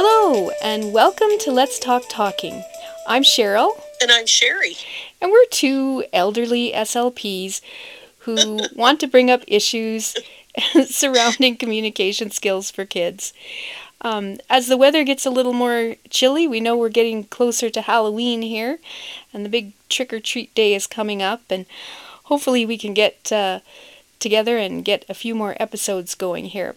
Hello, and welcome to Let's Talk Talking. I'm Cheryl. And I'm Sherry. And we're two elderly SLPs who want to bring up issues surrounding communication skills for kids. Um, as the weather gets a little more chilly, we know we're getting closer to Halloween here, and the big trick or treat day is coming up, and hopefully we can get uh, together and get a few more episodes going here.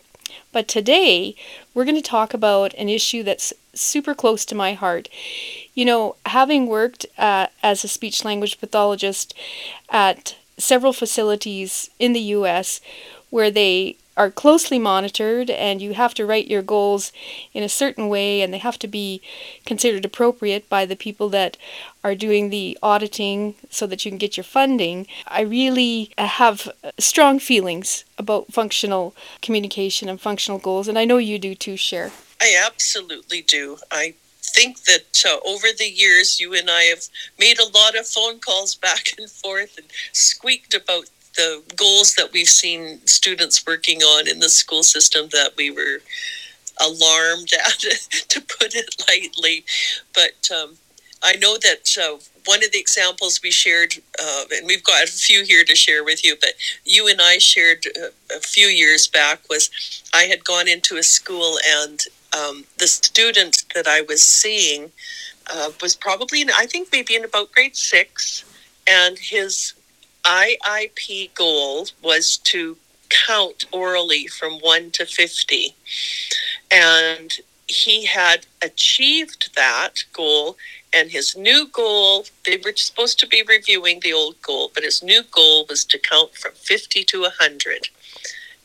But today, we're going to talk about an issue that's super close to my heart. You know, having worked uh, as a speech language pathologist at several facilities in the US where they are closely monitored and you have to write your goals in a certain way and they have to be considered appropriate by the people that are doing the auditing so that you can get your funding. I really have strong feelings about functional communication and functional goals and I know you do too, Cher. I absolutely do. I think that uh, over the years you and I have made a lot of phone calls back and forth and squeaked about the goals that we've seen students working on in the school system that we were alarmed at, to put it lightly. But um, I know that uh, one of the examples we shared, uh, and we've got a few here to share with you, but you and I shared uh, a few years back was I had gone into a school and um, the student that I was seeing uh, was probably, in, I think maybe in about grade six, and his IIP goal was to count orally from 1 to 50. And he had achieved that goal. And his new goal, they were supposed to be reviewing the old goal, but his new goal was to count from 50 to 100.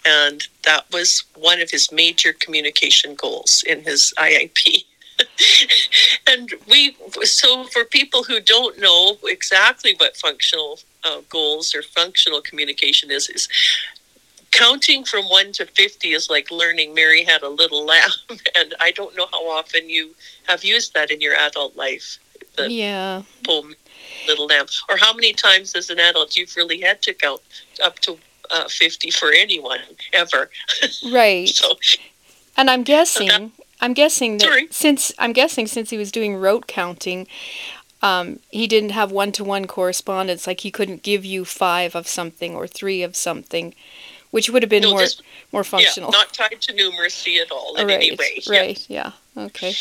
And that was one of his major communication goals in his IIP. and we, so for people who don't know exactly what functional uh, goals or functional communication is, is counting from 1 to 50 is like learning Mary had a little lamb. And I don't know how often you have used that in your adult life. The yeah. Poem, little lamb. Or how many times as an adult you've really had to count up to uh, 50 for anyone ever. Right. so, and I'm guessing, so that, I'm guessing that sorry. since I'm guessing since he was doing rote counting, um, he didn't have one to one correspondence. Like he couldn't give you five of something or three of something, which would have been no, more this, more functional. Yeah, not tied to numeracy at all in right, any way. Right. Yeah. yeah. Okay.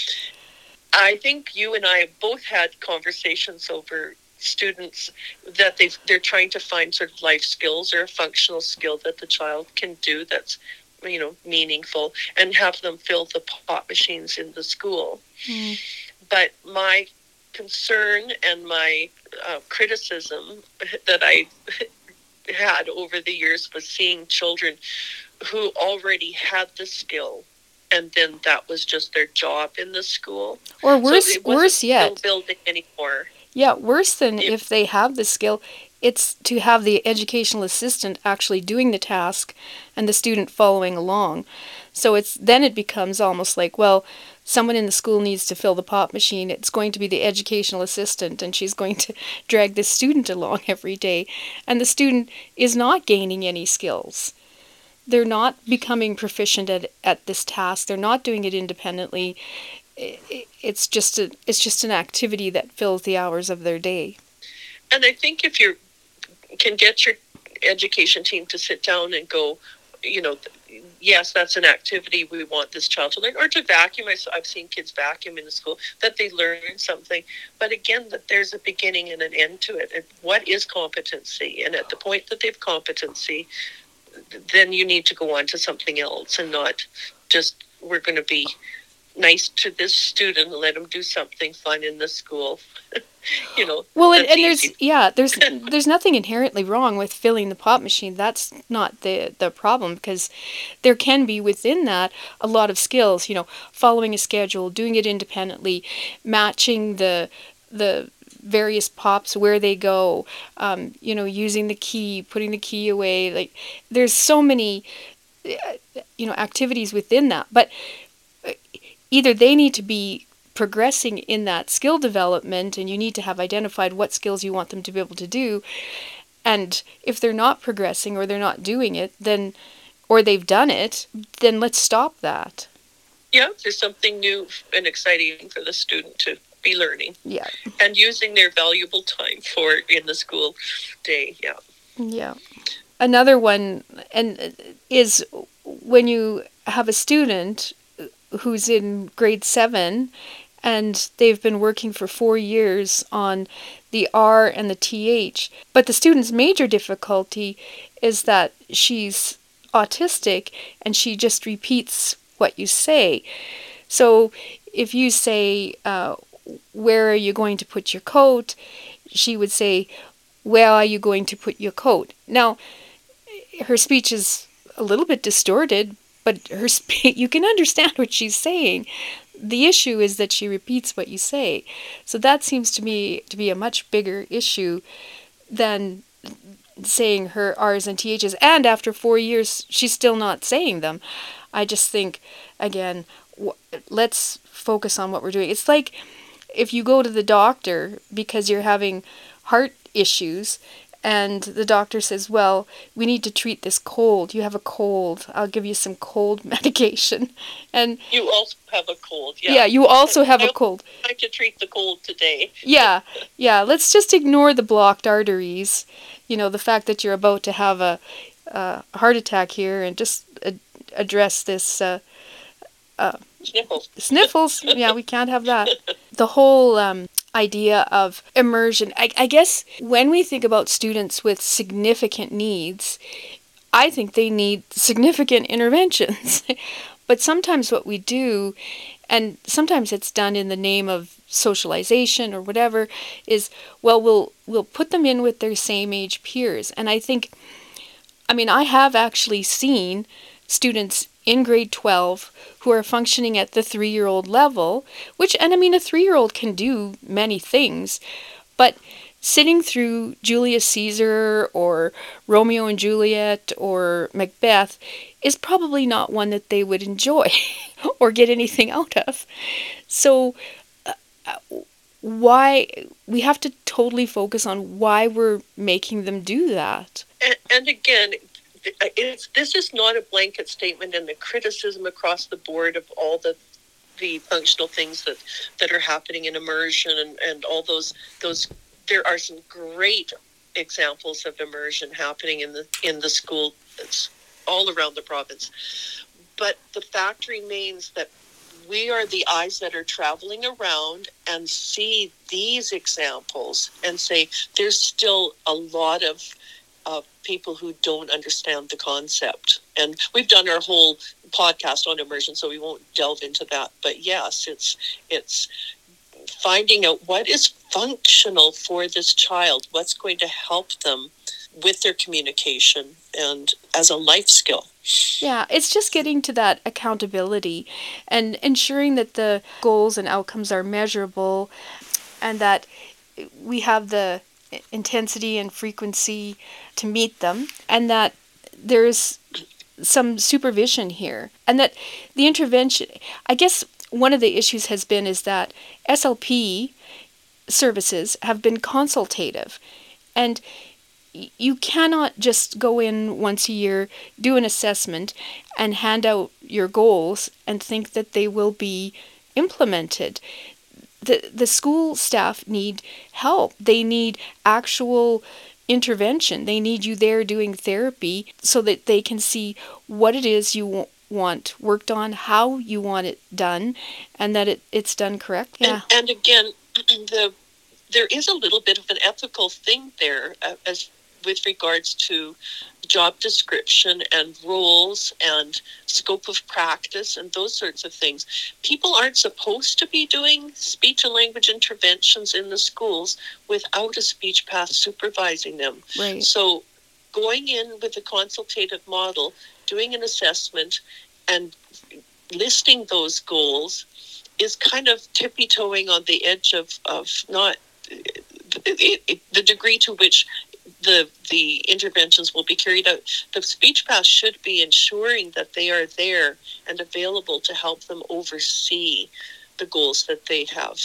I think you and I both had conversations over students that they they're trying to find sort of life skills or a functional skill that the child can do that's you know meaningful and have them fill the pot machines in the school. Mm. But my concern and my uh, criticism that I had over the years was seeing children who already had the skill and then that was just their job in the school. Or worse so worse yet. building anymore. Yeah worse than if they have the skill it's to have the educational assistant actually doing the task and the student following along. So it's then it becomes almost like well someone in the school needs to fill the pop machine, it's going to be the educational assistant, and she's going to drag the student along every day. And the student is not gaining any skills. They're not becoming proficient at, at this task. They're not doing it independently. It's just a it's just an activity that fills the hours of their day. And I think if you can get your education team to sit down and go, you know, yes, that's an activity we want this child to learn, or to vacuum. I've seen kids vacuum in the school that they learn something, but again, that there's a beginning and an end to it. And what is competency? And at the point that they've competency, then you need to go on to something else and not just we're going to be nice to this student and let them do something fun in the school. you know. Well, and, and there's yeah, there's there's nothing inherently wrong with filling the pop machine. That's not the the problem because there can be within that a lot of skills. You know, following a schedule, doing it independently, matching the the various pops where they go um, you know using the key putting the key away like there's so many uh, you know activities within that but uh, either they need to be progressing in that skill development and you need to have identified what skills you want them to be able to do and if they're not progressing or they're not doing it then or they've done it then let's stop that Yeah, there's something new and exciting for the student to be learning. Yeah. And using their valuable time for in the school day. Yeah. Yeah. Another one and uh, is when you have a student who's in grade 7 and they've been working for 4 years on the R and the TH, but the student's major difficulty is that she's autistic and she just repeats what you say. So if you say, uh, Where are you going to put your coat? she would say, Where are you going to put your coat? Now, her speech is a little bit distorted, but her spe- you can understand what she's saying. The issue is that she repeats what you say. So that seems to me to be a much bigger issue than saying her R's and TH's. And after four years, she's still not saying them. I just think, again, w- let's focus on what we're doing. It's like if you go to the doctor because you're having heart issues and the doctor says, Well, we need to treat this cold. You have a cold. I'll give you some cold medication. And you also have a cold, yeah. Yeah, you also have I a cold. I like to treat the cold today. Yeah, yeah. Let's just ignore the blocked arteries. You know, the fact that you're about to have a, heart attack here and just a- address this uh, Sniffles. sniffles. yeah, we can't have that. The whole um, idea of immersion. I, I guess when we think about students with significant needs, I think they need significant interventions. but sometimes what we do, and sometimes it's done in the name of socialization or whatever, is well we'll we'll put them in with their same age peers. And I think I mean I have actually seen students in grade 12 who are functioning at the 3-year-old level, which and I mean a 3-year-old can do many things, but sitting through Julius Caesar or Romeo and Juliet or Macbeth is probably not one that they would enjoy or get anything out of. So uh, why we have to totally focus on why we're making them do that. And, and again, it's, this is not a blanket statement and the criticism across the board of all the the functional things that, that are happening in immersion and, and all those those there are some great examples of immersion happening in the in the school all around the province. But the fact remains that we are the eyes that are traveling around and see these examples and say there's still a lot of people who don't understand the concept. And we've done our whole podcast on immersion, so we won't delve into that. But yes, it's it's finding out what is functional for this child, what's going to help them with their communication and as a life skill. Yeah, it's just getting to that accountability and ensuring that the goals and outcomes are measurable and that we have the intensity and frequency to meet them and that there's some supervision here and that the intervention I guess one of the issues has been is that SLP services have been consultative and you cannot just go in once a year, do an assessment, and hand out your goals and think that they will be implemented. The, the school staff need help. They need actual intervention. They need you there doing therapy so that they can see what it is you want worked on, how you want it done, and that it, it's done correct. Yeah. And, and again, the there is a little bit of an ethical thing there uh, as with regards to job description and roles and scope of practice and those sorts of things. People aren't supposed to be doing speech and language interventions in the schools without a speech path supervising them. Right. So going in with a consultative model, doing an assessment and listing those goals is kind of tippy toeing on the edge of, of not the, the degree to which the the interventions will be carried out. The speech path should be ensuring that they are there and available to help them oversee the goals that they have.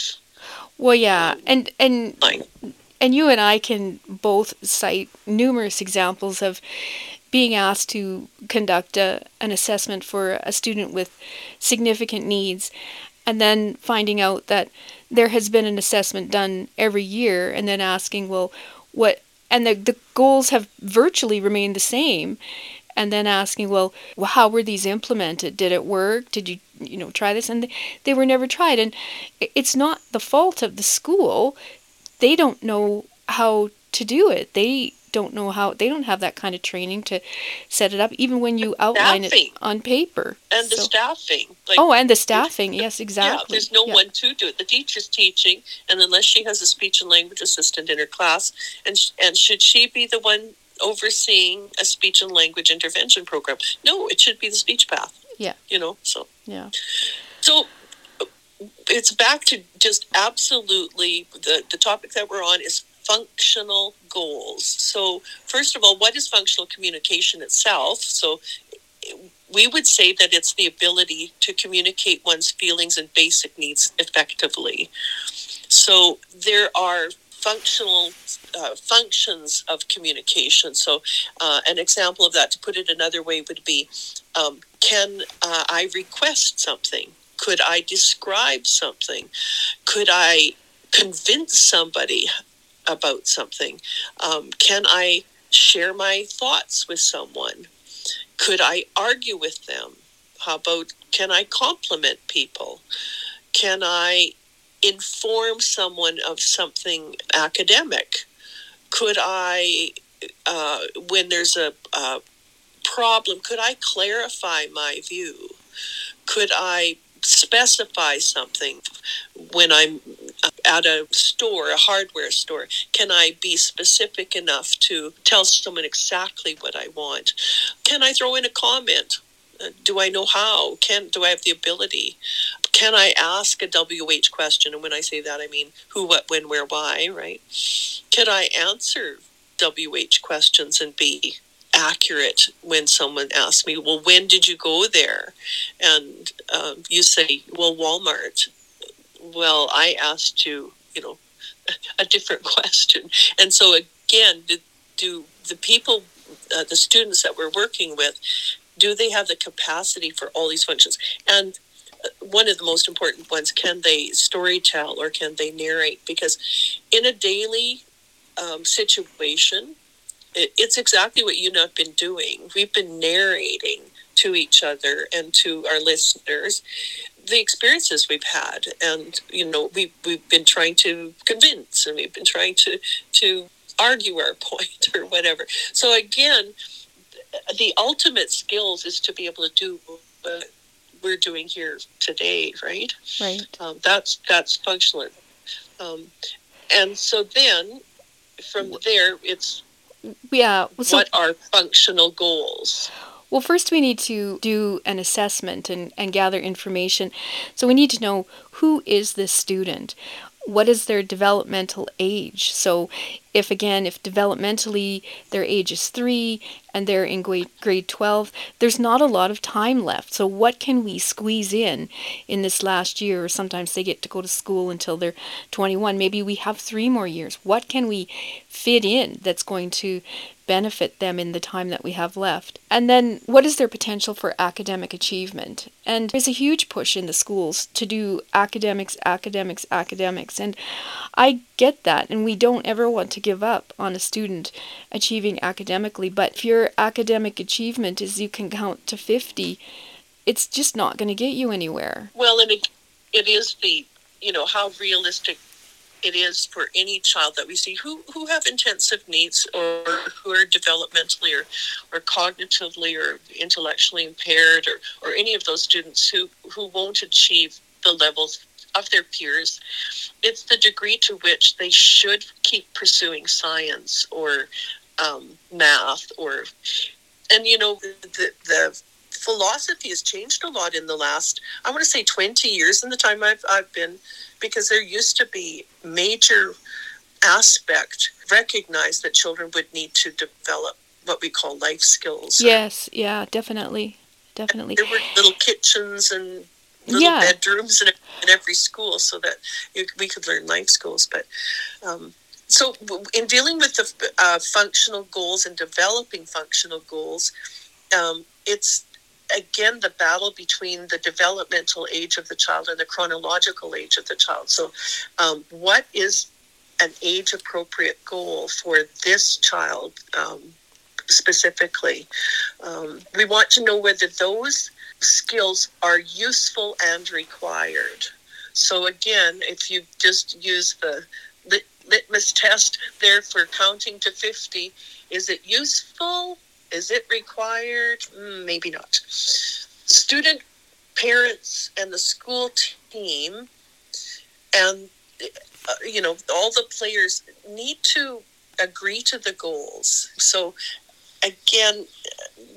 Well, yeah, um, and and and you and I can both cite numerous examples of being asked to conduct a, an assessment for a student with significant needs and then finding out that there has been an assessment done every year and then asking well what and the, the goals have virtually remained the same. And then asking well, how were these implemented? Did it work? Did you you know try this? And they were never tried. And it's not the fault of the school. They don't know how to do it. They don't know how they don't have that kind of training to set it up even when you outline Staffing. it on paper and the staffing. Like, oh and the staffing yes exactly Yeah, there's no Yeah. one to do it. The teacher's teaching, and unless she has a speech and language assistant in her class, and sh- and should she be the one overseeing a speech and language intervention program? No, it should be the speech path. Yeah. you know. So yeah so it's back to just absolutely the the topic that we're on is functional goals. So first of all, what is functional communication itself? So we would say that it's the ability to communicate one's feelings and basic needs effectively. So there are functional uh, functions of communication. So uh, an example of that, to put it another way, would be um, can uh, I request something? Could I describe something? Could I convince somebody about something? Um, can I share my thoughts with someone? Could I argue with them? How about can I compliment people? Can I inform someone of something academic? Could I, uh, when there's a, a problem, could I clarify my view? Could I specify something when I'm at a store, a hardware store? Can I be specific enough to tell someone exactly what I want? Can I throw in a comment? Uh, Do I know how? Can do I have the ability? Can I ask a WH question? And when I say that, I mean who, what, when, where, why, right? Can I answer WH questions and be accurate when someone asks me, well, when did you go there? And um, you say, well, Walmart. Well, I asked you, you know, a different question. And so, again, do, do the people, uh, the students that we're working with, do they have the capacity for all these functions? And uh, one of the most important ones, can they story tell or can they narrate? Because in a daily um, situation, it, it's exactly what you and I have been doing. We've been narrating to each other and to our listeners the experiences we've had, and you know we we've been trying to convince, and we've been trying to to argue our point or whatever. So again, the ultimate skills is to be able to do what we're doing here today, right? right Um, that's that's functional, um, and so then from there, it's yeah so what are functional goals? Well, first we need to do an assessment and, and gather information. So we need to know who is this student? What is their developmental age? So if again, if developmentally their age is three and they're in grade, grade 12, there's not a lot of time left. So what can we squeeze in in this last year? Or sometimes they get to go to school until they're 21. Maybe we have three more years. What can we fit in that's going to benefit them in the time that we have left? And then what is their potential for academic achievement? And there's a huge push in the schools to do academics, academics, academics. And I get that. And we don't ever want to give up on a student achieving academically. But if your academic achievement is you can count to 50, it's just not going to get you anywhere. Well, and it, it is the you know how realistic it is for any child that we see who who have intensive needs or who are developmentally or, or cognitively or intellectually impaired or, or any of those students who, who won't achieve the levels of their peers. It's the degree to which they should keep pursuing science or um, math or and you know the the philosophy has changed a lot in the last I want to say 20 years in the time I've I've been because there used to be major aspect recognized that children would need to develop what we call life skills. Yes, yeah, definitely. Definitely. There were little kitchens and little Yeah. bedrooms in, in every school so that you, we could learn life skills. But um, so in dealing with the uh, functional goals and developing functional goals, um, it's again the battle between the developmental age of the child and the chronological age of the child. So, um, what is an age appropriate goal for this child um, specifically? Um, we want to know whether those skills are useful and required. So, again, if you just use the lit- litmus test there for counting to 50, is it useful? Is it required? Mm, maybe not. Student parents and the school team and uh, you know all the players need to agree to the goals so again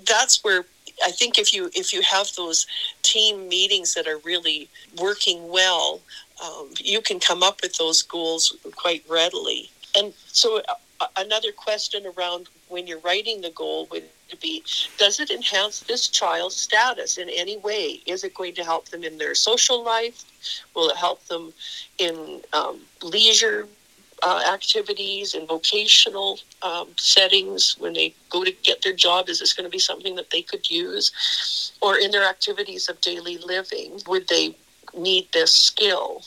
that's where i think if you if you have those team meetings that are really working well um, you can come up with those goals quite readily. And so uh, another question around when you're writing the goal would be does it enhance this child's status in any way? Is it going to help them in their social life? Will it help them in um, leisure uh, activities and vocational um, settings when they go to get their job is this going to be something that they could use or in their activities of daily living would they need this skill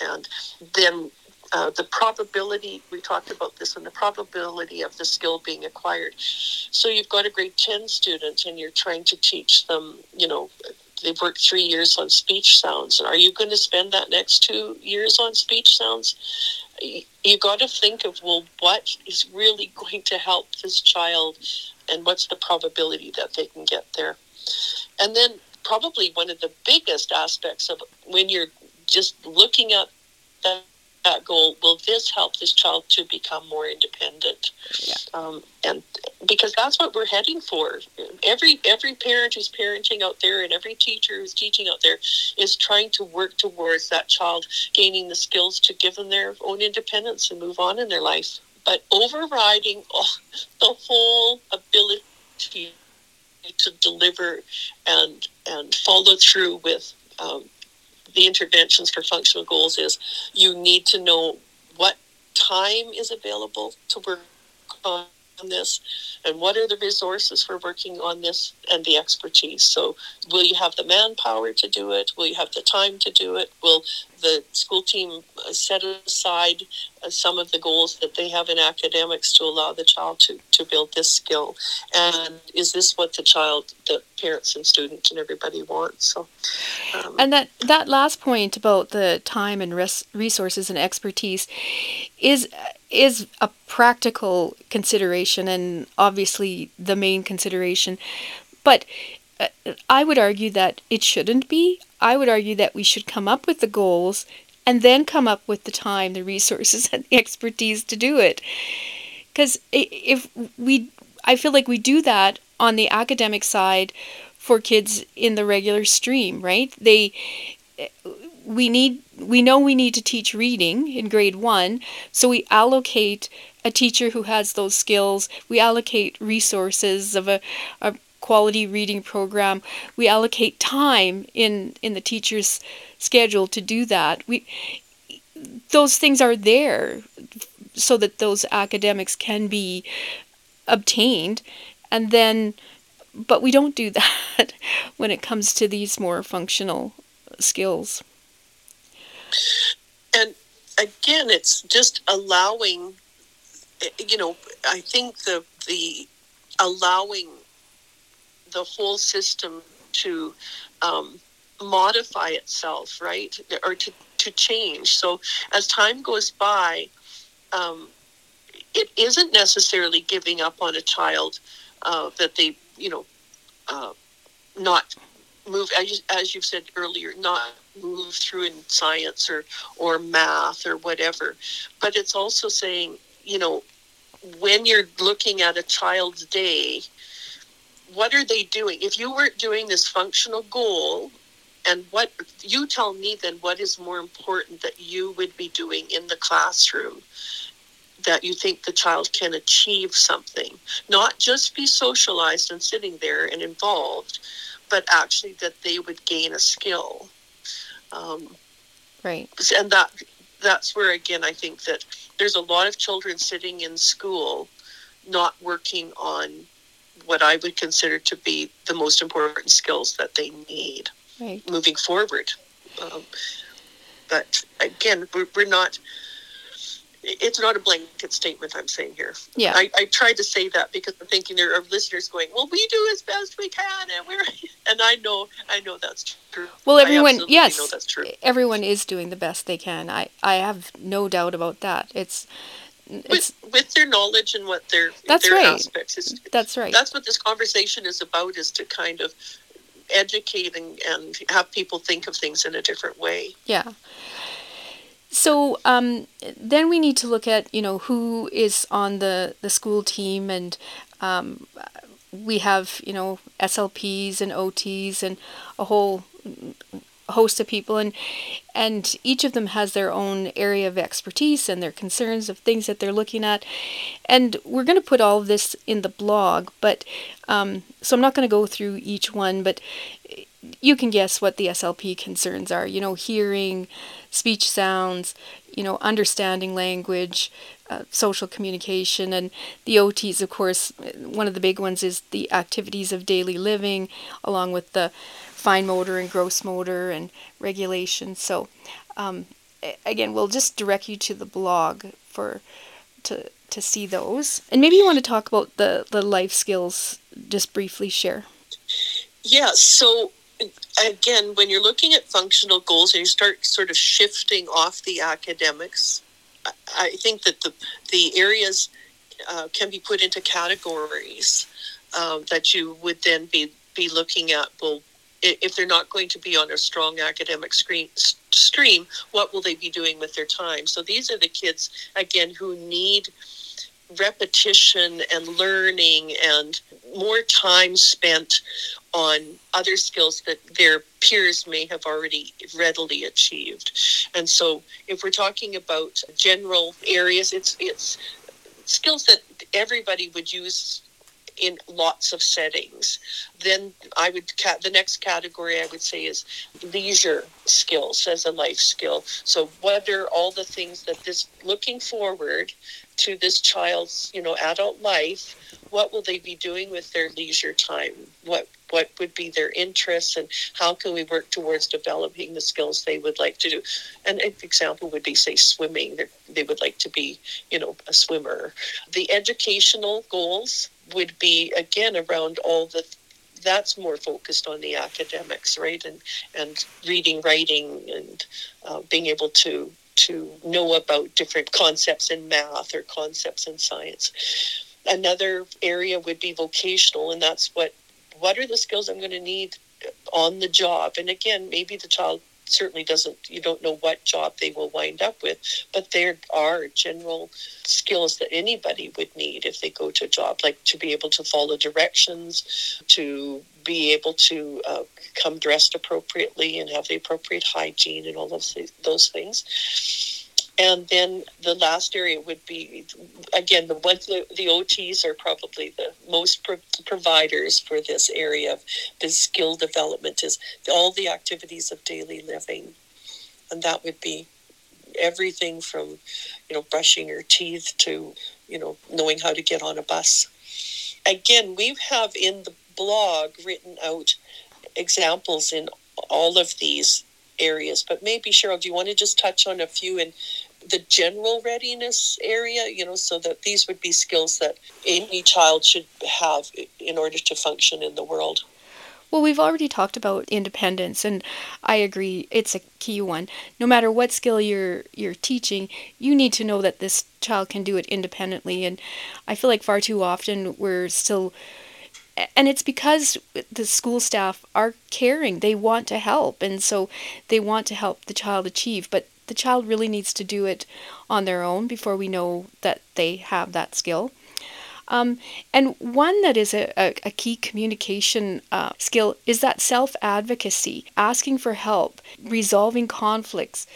and then uh, the probability, we talked about this, and the probability of the skill being acquired. So you've got a grade 10 student and you're trying to teach them, you know, they've worked three years on speech sounds. And are you going to spend that next two years on speech sounds? You got to think of, well, what is really going to help this child and what's the probability that they can get there? And then probably one of the biggest aspects of when you're just looking at that goal will this help this child to become more independent? Yeah. um, and because that's what we're heading for. Every every parent who's parenting out there and every teacher who's teaching out there is trying to work towards that child gaining the skills to give them their own independence and move on in their life. But overriding the whole ability to deliver and and follow through with um, the interventions for functional goals is you need to know what time is available to work on this? And what are the resources for working on this and the expertise? So will you have the manpower to do it? Will you have the time to do it? Will the school team uh, set aside uh, some of the goals that they have in academics to allow the child to, to build this skill? And is this what the child the parents and students and everybody wants so um, and that that last point about the time and res- resources and expertise is is a practical consideration and obviously the main consideration but uh, I would argue that it shouldn't be. I would argue that we should come up with the goals and then come up with the time, the resources, and the expertise to do it. Because if we, I feel like we do that on the academic side for kids in the regular stream, right? They, we need, we know we need to teach reading in grade one, so we allocate a teacher who has those skills. We allocate resources of a, a quality reading program. We allocate time in in the teacher's schedule to do that. We those things are there so that those academics can be obtained and then but we don't do that when it comes to these more functional skills. And again, it's just allowing, you know, I think the the allowing the whole system to um, modify itself, right, or to, to change. So as time goes by, um, it isn't necessarily giving up on a child uh, that they, you know, uh, not move as, as you've said earlier, not move through in science or or math or whatever. But it's also saying, you know, when you're looking at a child's day, what are they doing? If you weren't doing this functional goal, and what you tell me then what is more important that you would be doing in the classroom that you think the child can achieve something, not just be socialized and sitting there and involved, but actually that they would gain a skill. Um, right. And that that's where again I think that there's a lot of children sitting in school not working on what I would consider to be the most important skills that they need Right. moving forward. Um, but again, we're, we're not. It's not a blanket statement I'm saying here. Yeah. I, I tried to say that because I'm thinking there are listeners going, "Well, we do as best we can," and we're, and I know, I know that's true. Well, everyone, yes, know that's true. everyone is doing the best they can. I, I have no doubt about that. It's, it's With, with their knowledge and what their That's their right. aspects is that's right. that's what this conversation is about is to kind of educate and, and have people think of things in a different way Yeah. So um, then we need to look at you know who is on the the school team and um, we have you know SLPs and OTs and a whole host of people and and each of them has their own area of expertise and their concerns of things that they're looking at. And we're going to put all of this in the blog but um, so i'm not going to go through each one but you can guess what the slp concerns are you know hearing speech sounds you know understanding language uh, social communication and the ots of course one of the big ones is the activities of daily living along with the fine motor and gross motor and regulation. So, um, again, we'll just direct you to the blog for to to see those. And maybe you want to talk about the the life skills just briefly. Cher. Yeah, so again, when you're looking at functional goals and you start sort of shifting off the academics, I- think that the the areas uh, can be put into categories um, that you would then be be looking at. Well, if they're not going to be on a strong academic screen, stream, what will they be doing with their time? So these are the kids again who need repetition and learning and more time spent on other skills that their peers may have already readily achieved. And so if we're talking about general areas, it's it's skills that everybody would use in lots of settings. Then I would the next category I would say is leisure skills as a life skill. So what are all the things that this looking forward to this child's, you know, adult life, what will they be doing with their leisure time? What what would be their interests and how can we work towards developing the skills they would like to do? And an example would be say swimming. They they would like to be, you know, a swimmer. The educational goals would be again around all the that's more focused on the academics, right? And and reading, writing, and uh, being able to to know about different concepts in math or concepts in science. Another area would be vocational, and that's what what are the skills I'm going to need on the job. And again, maybe the child certainly doesn't you don't know what job they will wind up with but there are general skills that anybody would need if they go to a job like to be able to follow directions to be able to uh, come dressed appropriately and have the appropriate hygiene and all of those things and then the last area would be, again, the ones the, the OTs are probably the most pro- providers for this area of the skill development is all the activities of daily living, and that would be everything from, you know, brushing your teeth to, you know, knowing how to get on a bus. Again, we have in the blog written out examples in all of these areas. But maybe Cheryl, do you want to just touch on a few in the general readiness area? You know, so that these would be skills that any child should have in order to function in the world. Well, we've already talked about independence, and I agree it's a key one. No matter what skill you're you're teaching, you need to know that this child can do it independently. And I feel like far too often we're still and it's because the school staff are caring they want to help and so they want to help the child achieve but the child really needs to do it on their own before we know that they have that skill um, and one that is a, a, a key communication uh, skill is that self advocacy, asking for help, resolving conflicts,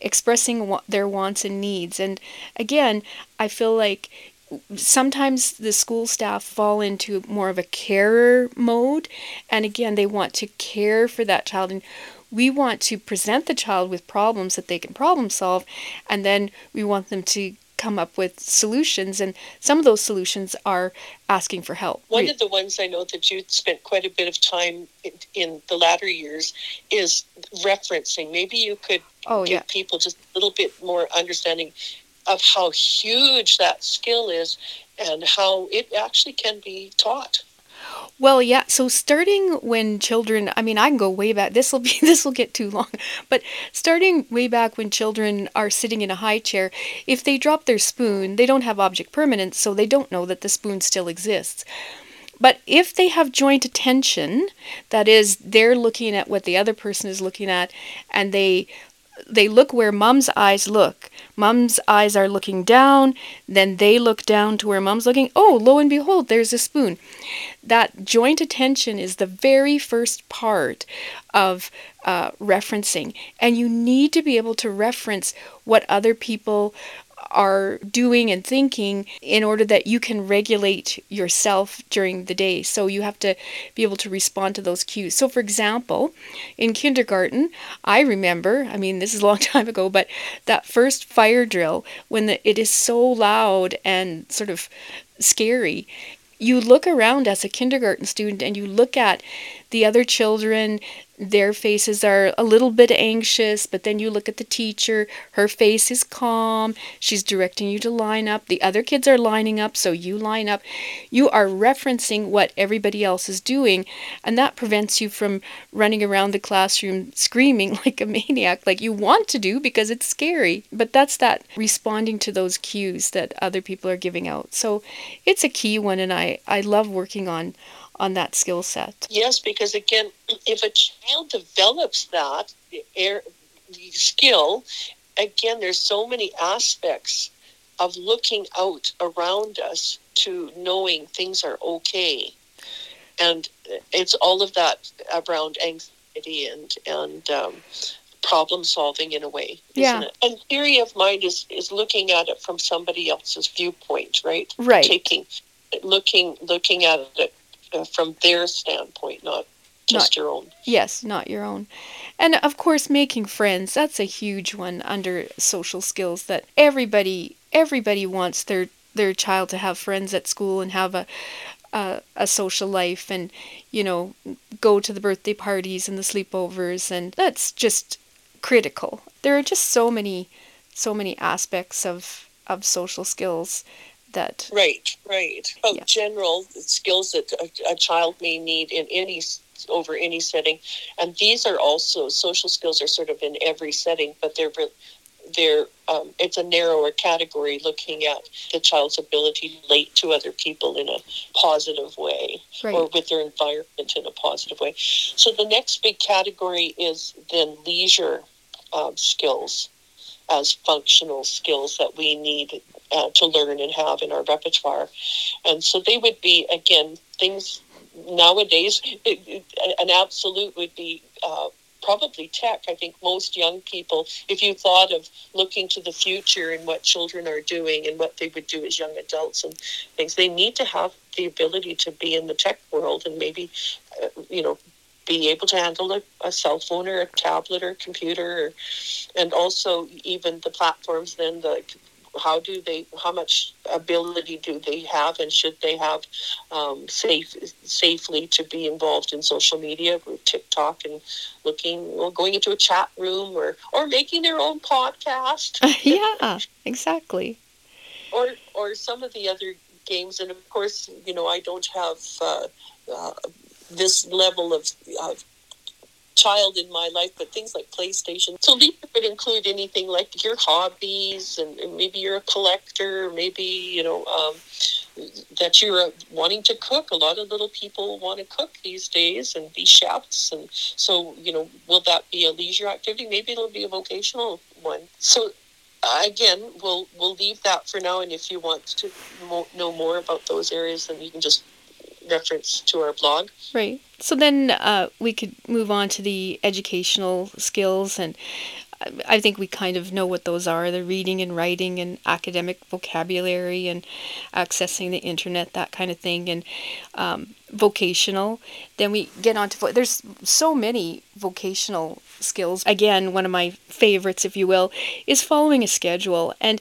expressing wa- their wants and needs. And again, I feel like sometimes the school staff fall into more of a carer mode and again they want to care for that child and we want to present the child with problems that they can problem solve and then we want them to come up with solutions and some of those solutions are asking for help one of the ones i know that you spent quite a bit of time in, in the latter years is referencing maybe you could oh, give yeah. people just a little bit more understanding of how huge that skill is and how it actually can be taught. Well, yeah. So starting when children, I mean, I can go way back. This will be this will get too long. But starting way back when children are sitting in a high chair, if they drop their spoon, they don't have object permanence, so they don't know that the spoon still exists. But if they have joint attention, that is, they're looking at what the other person is looking at, and they they look where mom's eyes look. Mom's eyes are looking down, then they look down to where mom's looking. Oh, lo and behold, there's a spoon. That joint attention is the very first part of uh, referencing, and you need to be able to reference what other people are doing and thinking in order that you can regulate yourself during the day. So you have to be able to respond to those cues. So, for example, in kindergarten, I remember, I mean, this is a long time ago, but that first fire drill, when the, it is so loud and sort of scary, you look around as a kindergarten student and you look at the other children their faces are a little bit anxious, but then you look at the teacher, her face is calm, she's directing you to line up, the other kids are lining up, so you line up. You are referencing what everybody else is doing, and that prevents you from running around the classroom screaming like a maniac, like you want to do because it's scary. But that's that responding to those cues that other people are giving out. So it's a key one, and I, I love working on on that skill set. Yes, because again, if a child develops that air, skill, again, there's so many aspects of looking out around us to knowing things are okay. And it's all of that around anxiety and, and um, problem solving in a way, yeah. it? And theory of mind is, is looking at it from somebody else's viewpoint, right? Right. Taking, looking, looking at it uh, from their standpoint, not just Not- your own. Yes, not your own. And of course making friends, that's a huge one under social skills that everybody everybody wants their their child to have friends at school and have a a, a social life and you know go to the birthday parties and the sleepovers and that's just critical. There are just so many so many aspects of of social skills that Right, right. About Yeah. general skills that a, a child may need in any over any setting, and these are also social skills are sort of in every setting, but they're they're um, it's a narrower category looking at the child's ability to relate to other people in a positive way right or with their environment in a positive way. So the next big category is then leisure um, skills as functional skills that we need uh, to learn and have in our repertoire. And so they would be, again, things nowadays, it, it, an absolute would be. Uh, Probably tech. I think most young people, if you thought of looking to the future and what children are doing and what they would do as young adults and things, they need to have the ability to be in the tech world and maybe, uh, you know, be able to handle a, a cell phone or a tablet or a computer, or, and also even the platforms. Then the how do they how much ability do they have and should they have um, safe safely to be involved in social media with TikTok and looking well going into a chat room or or making their own podcast yeah, exactly. or or some of the other games and of course you know I don't have uh, uh, this level of, child in my life but things like playstation. So these would include anything like your hobbies and, and maybe you're a collector maybe you know um, that you're uh, wanting to cook. A lot of little people want to cook these days and be chefs. And so you know will that be a leisure activity? Maybe it'll be a vocational one. So again, we'll we'll leave that for now. And if you want to know more about those areas, then you can just reference to our blog. Right. So then uh, we could move on to the educational skills, and I think we kind of know what those are the reading and writing and academic vocabulary and accessing the internet, that kind of thing, and um, vocational. Then we get on to, there's so many vocational skills. Again, one of my favorites, if you will, is following a schedule. And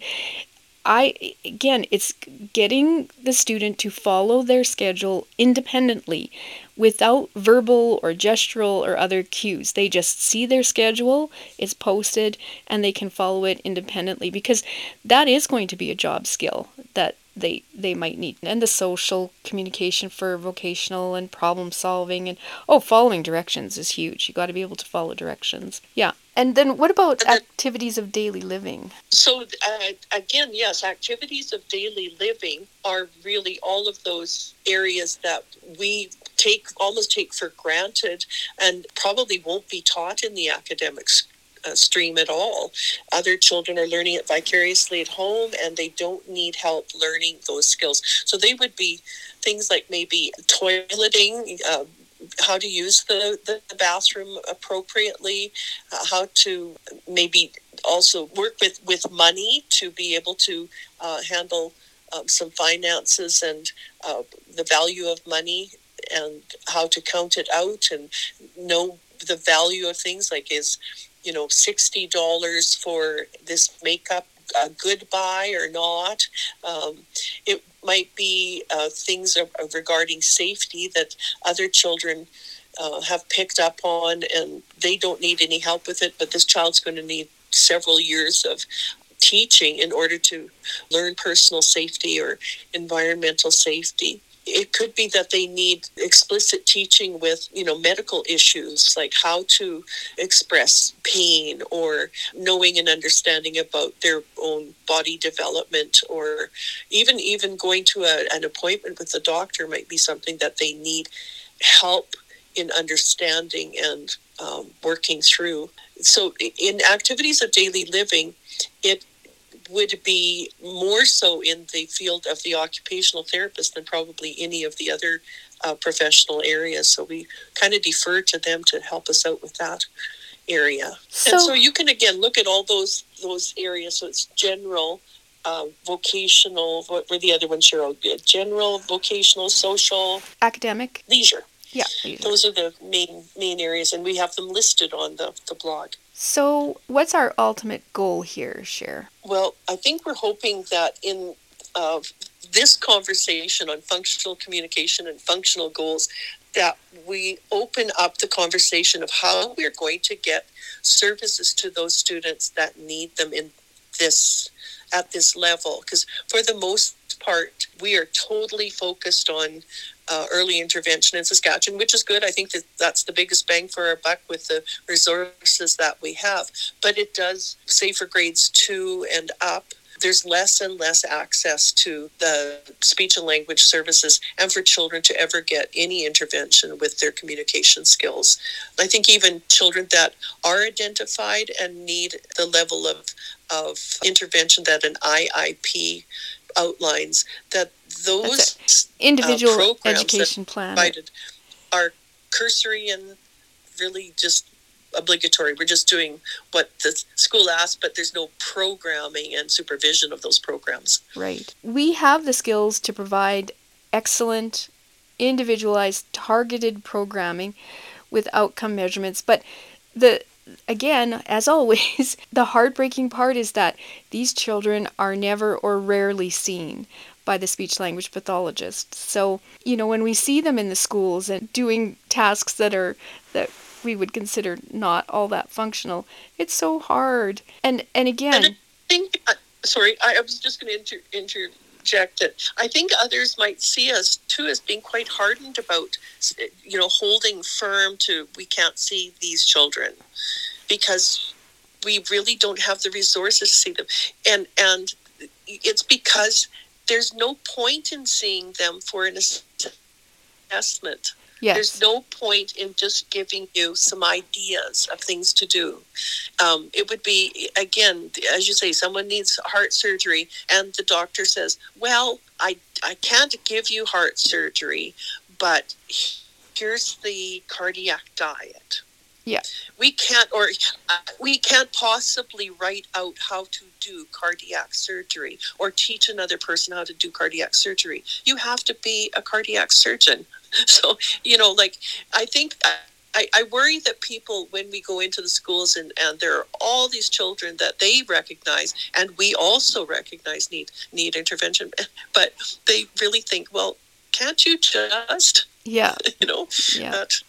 I again, it's getting the student to follow their schedule independently without verbal or gestural or other cues. They just see their schedule, it's posted, and they can follow it independently because that is going to be a job skill that they they might need. And the social communication for vocational and problem solving and oh following directions is huge. You got to be able to follow directions. Yeah and then what about then, activities of daily living so uh, again yes activities of daily living are really all of those areas that we take almost take for granted and probably won't be taught in the academics uh, stream at all. Other children are learning it vicariously at home and they don't need help learning those skills. So they would be things like maybe toileting, uh, how to use the, the, the bathroom appropriately, uh, how to maybe also work with, with money to be able to uh, handle um, some finances and uh, the value of money and how to count it out and know the value of things like is you know, $60 for this makeup a good buy or not. Um, it might be uh, things regarding safety that other children uh, have picked up on and they don't need any help with it, but this child's going to need several years of teaching in order to learn personal safety or environmental safety it could be that they need explicit teaching with you know medical issues like how to express pain or knowing and understanding about their own body development or even even going to a, an appointment with the doctor might be something that they need help in understanding and um, working through. So in activities of daily living it would be more so in the field of the occupational therapist than probably any of the other uh, professional areas. So we kind of defer to them to help us out with that area. So, and so you can again look at all those those areas. So it's general, uh, vocational. What were the other ones, Cheryl? General, vocational, social, academic, leisure. Yeah, those are the main main areas, and we have them listed on the the blog. So, what's our ultimate goal here, Cher? Well, I think we're hoping that in uh, this conversation on functional communication and functional goals, that we open up the conversation of how we're going to get services to those students that need them in this at this level because for the most part we are totally focused on uh, early intervention in Saskatchewan, which is good. I think that that's the biggest bang for our buck with the resources that we have. But it does, say for grades two and up, there's less and less access to the speech and language services and for children to ever get any intervention with their communication skills. I think even children that are identified and need the level of, of intervention that an IIP outlines, that those individual uh, education plan are cursory and really just obligatory. We're just doing what the school asks, but there's no programming and supervision of those programs. Right. We have the skills to provide excellent, individualized, targeted programming with outcome measurements, but the again, as always, the heartbreaking part is that these children are never or rarely seen by the speech language pathologist. So, you know, when we see them in the schools and doing tasks that are that we would consider not all that functional, it's so hard. And and again, and I think uh, sorry, I, I was just going to inter- interject it. I think others might see us too as being quite hardened about you know holding firm to we can't see these children because we really don't have the resources to see them and and it's because there's no point in seeing them for an assessment. Yes. There's no point in just giving you some ideas of things to do. Um, it would be, again, as you say, someone needs heart surgery, and the doctor says, Well, I, I can't give you heart surgery, but here's the cardiac diet. Yeah. We can't, or uh, we can't possibly write out how to do cardiac surgery or teach another person how to do cardiac surgery. You have to be a cardiac surgeon. So, you know, like, I think. I, I worry that people, when we go into the schools and, and there are all these children that they recognize, and we also recognize need need intervention, but they really think, well, can't you just, Yeah. you know, Yeah. that-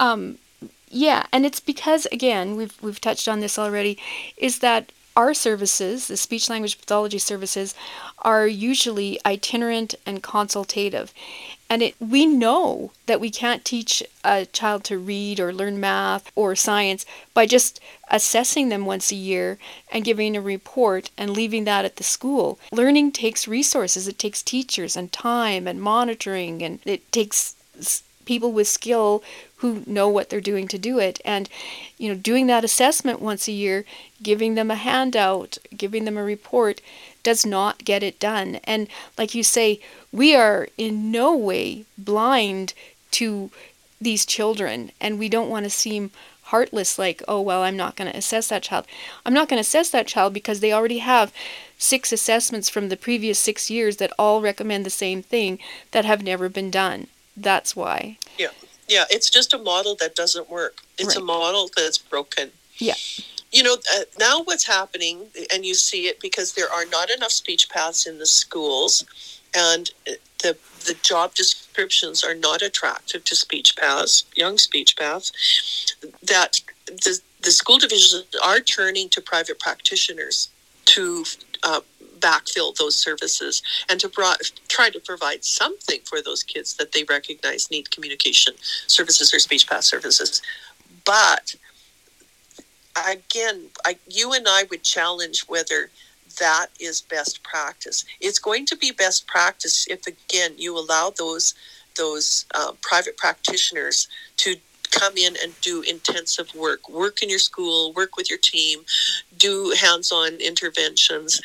Um, yeah, and it's because again we've we've touched on this already, is that our services, the speech language pathology services, are usually itinerant and consultative, and it we know that we can't teach a child to read or learn math or science by just assessing them once a year and giving a report and leaving that at the school. Learning takes resources. It takes teachers and time and monitoring, and it takes people with skill who know what they're doing to do it and you know doing that assessment once a year giving them a handout giving them a report does not get it done and like you say we are in no way blind to these children and we don't want to seem heartless like oh well I'm not going to assess that child I'm not going to assess that child because they already have six assessments from the previous 6 years that all recommend the same thing that have never been done that's why yeah, Yeah. it's just a model that doesn't work. It's a model that's broken. Yeah. You know, uh, now what's happening, and you see it because there are not enough speech paths in the schools, and uh, the the job descriptions are not attractive to speech paths, young speech paths. That the the school divisions are turning to private practitioners to uh, backfill those services and to try to provide something for those kids that they recognize need communication services or speech path services. But again, I, you and I would challenge whether that is best practice. It's going to be best practice if again you allow those those uh, private practitioners to come in and do intensive work, work in your school, work with your team, do hands-on interventions,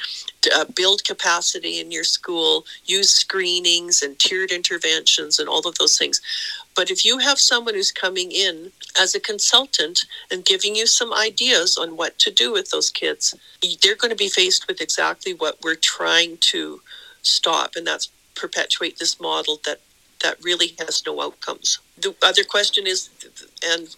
uh, build capacity in your school, use screenings and tiered interventions and all of those things. But if you have someone who's coming in as a consultant and giving you some ideas on what to do with those kids, they're going to be faced with exactly what we're trying to stop, and that's perpetuate this model that that really has no outcomes. The other question is, and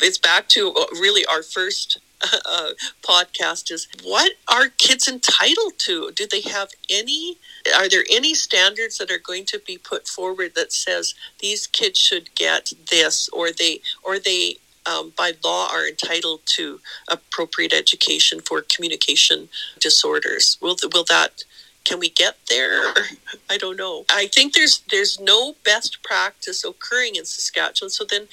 it's back to really our first uh, podcast is what are kids entitled to? Do they have any? Are there any standards that are going to be put forward that says these kids should get this, or they, or they um, by law are entitled to appropriate education for communication disorders? Will will that can we get there? I don't know. I think there's there's no best practice occurring in Saskatchewan. So then,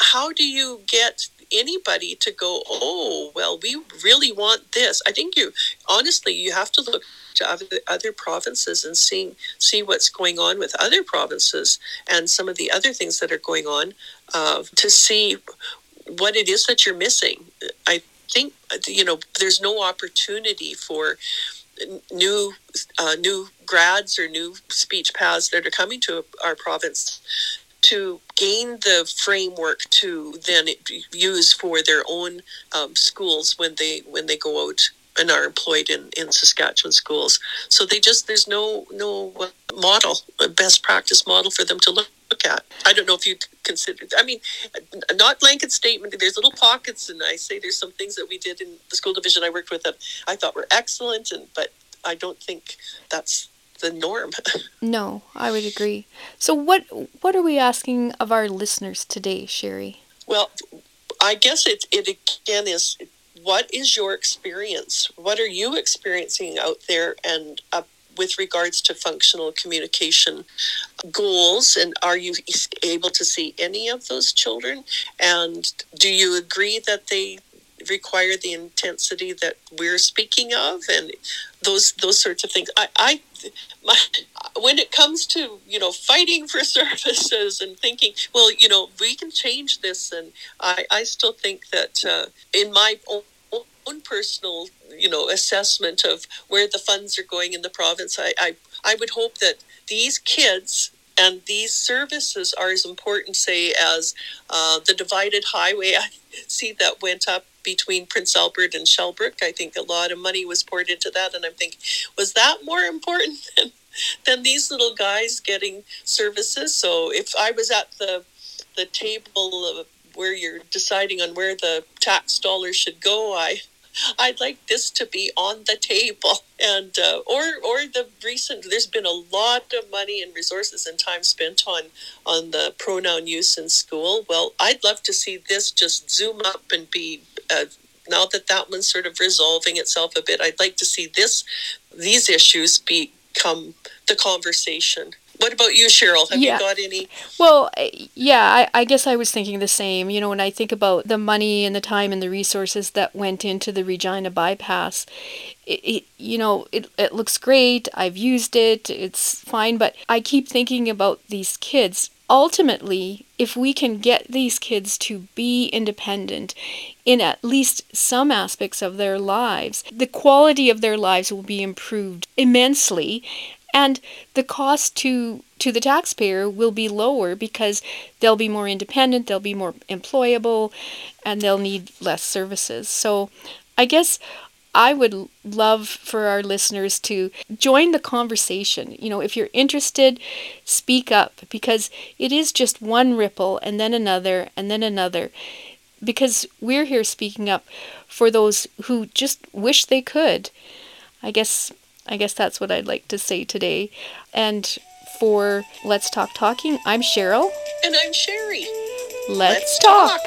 how do you get anybody to go? Oh, well, we really want this. I think you honestly you have to look to other other provinces and see see what's going on with other provinces and some of the other things that are going on uh, to see what it is that you're missing. I think you know there's no opportunity for new uh, new grads or new speech paths that are coming to our province to gain the framework to then use for their own um, schools when they when they go out and are employed in, in Saskatchewan schools. So they just there's no no model, a best practice model for them to look, look at. I don't know if you consider. I mean, not blanket statement. There's little pockets, and I say there's some things that we did in the school division I worked with that I thought were excellent, and but I don't think that's the norm. No, I would agree. So what what are we asking of our listeners today, Sherry? Well, I guess it it again is what is your experience? What are you experiencing out there and uh, with regards to functional communication goals and are you able to see any of those children? And do you agree that they require the intensity that we're speaking of? And those those sorts of things. I i my, when it comes to you know fighting for services and thinking well you know we can change this and i i still think that uh, in my own own personal you know assessment of where the funds are going in the province I, I i would hope that these kids And these services are as important, say, as uh, the divided highway. I see that went up between Prince Albert and Shellbrook. I think a lot of money was poured into that, and I'm thinking, was that more important than than these little guys getting services? So if I was at the the table where you're deciding on where the tax dollars should go, I I'd like this to be on the table. And uh, or or the recent there's been a lot of money and resources and time spent on on the pronoun use in school. Well, I'd love to see this just zoom up and be uh, now that that one's sort of resolving itself a bit. I'd like to see this these issues become the conversation what about you, Cheryl? Have yeah. you got any? Well, yeah, I, I, guess I was thinking the same. You know, when I think about the money and the time and the resources that went into the Regina bypass, it, it, you know, it, it looks great. I've used it. It's fine. But I keep thinking about these kids. Ultimately, if we can get these kids to be independent in at least some aspects of their lives, the quality of their lives will be improved immensely and the cost to to the taxpayer will be lower because they'll be more independent, they'll be more employable, and they'll need less services. So I guess I would love for our listeners to join the conversation. You know, if you're interested, speak up because it is just one ripple and then another and then another. Because we're here speaking up for those who just wish they could. I guess I guess that's what I'd like to say today. And for Let's Talk Talking, I'm Cheryl. And I'm Sherry. Let's, Let's talk. talk.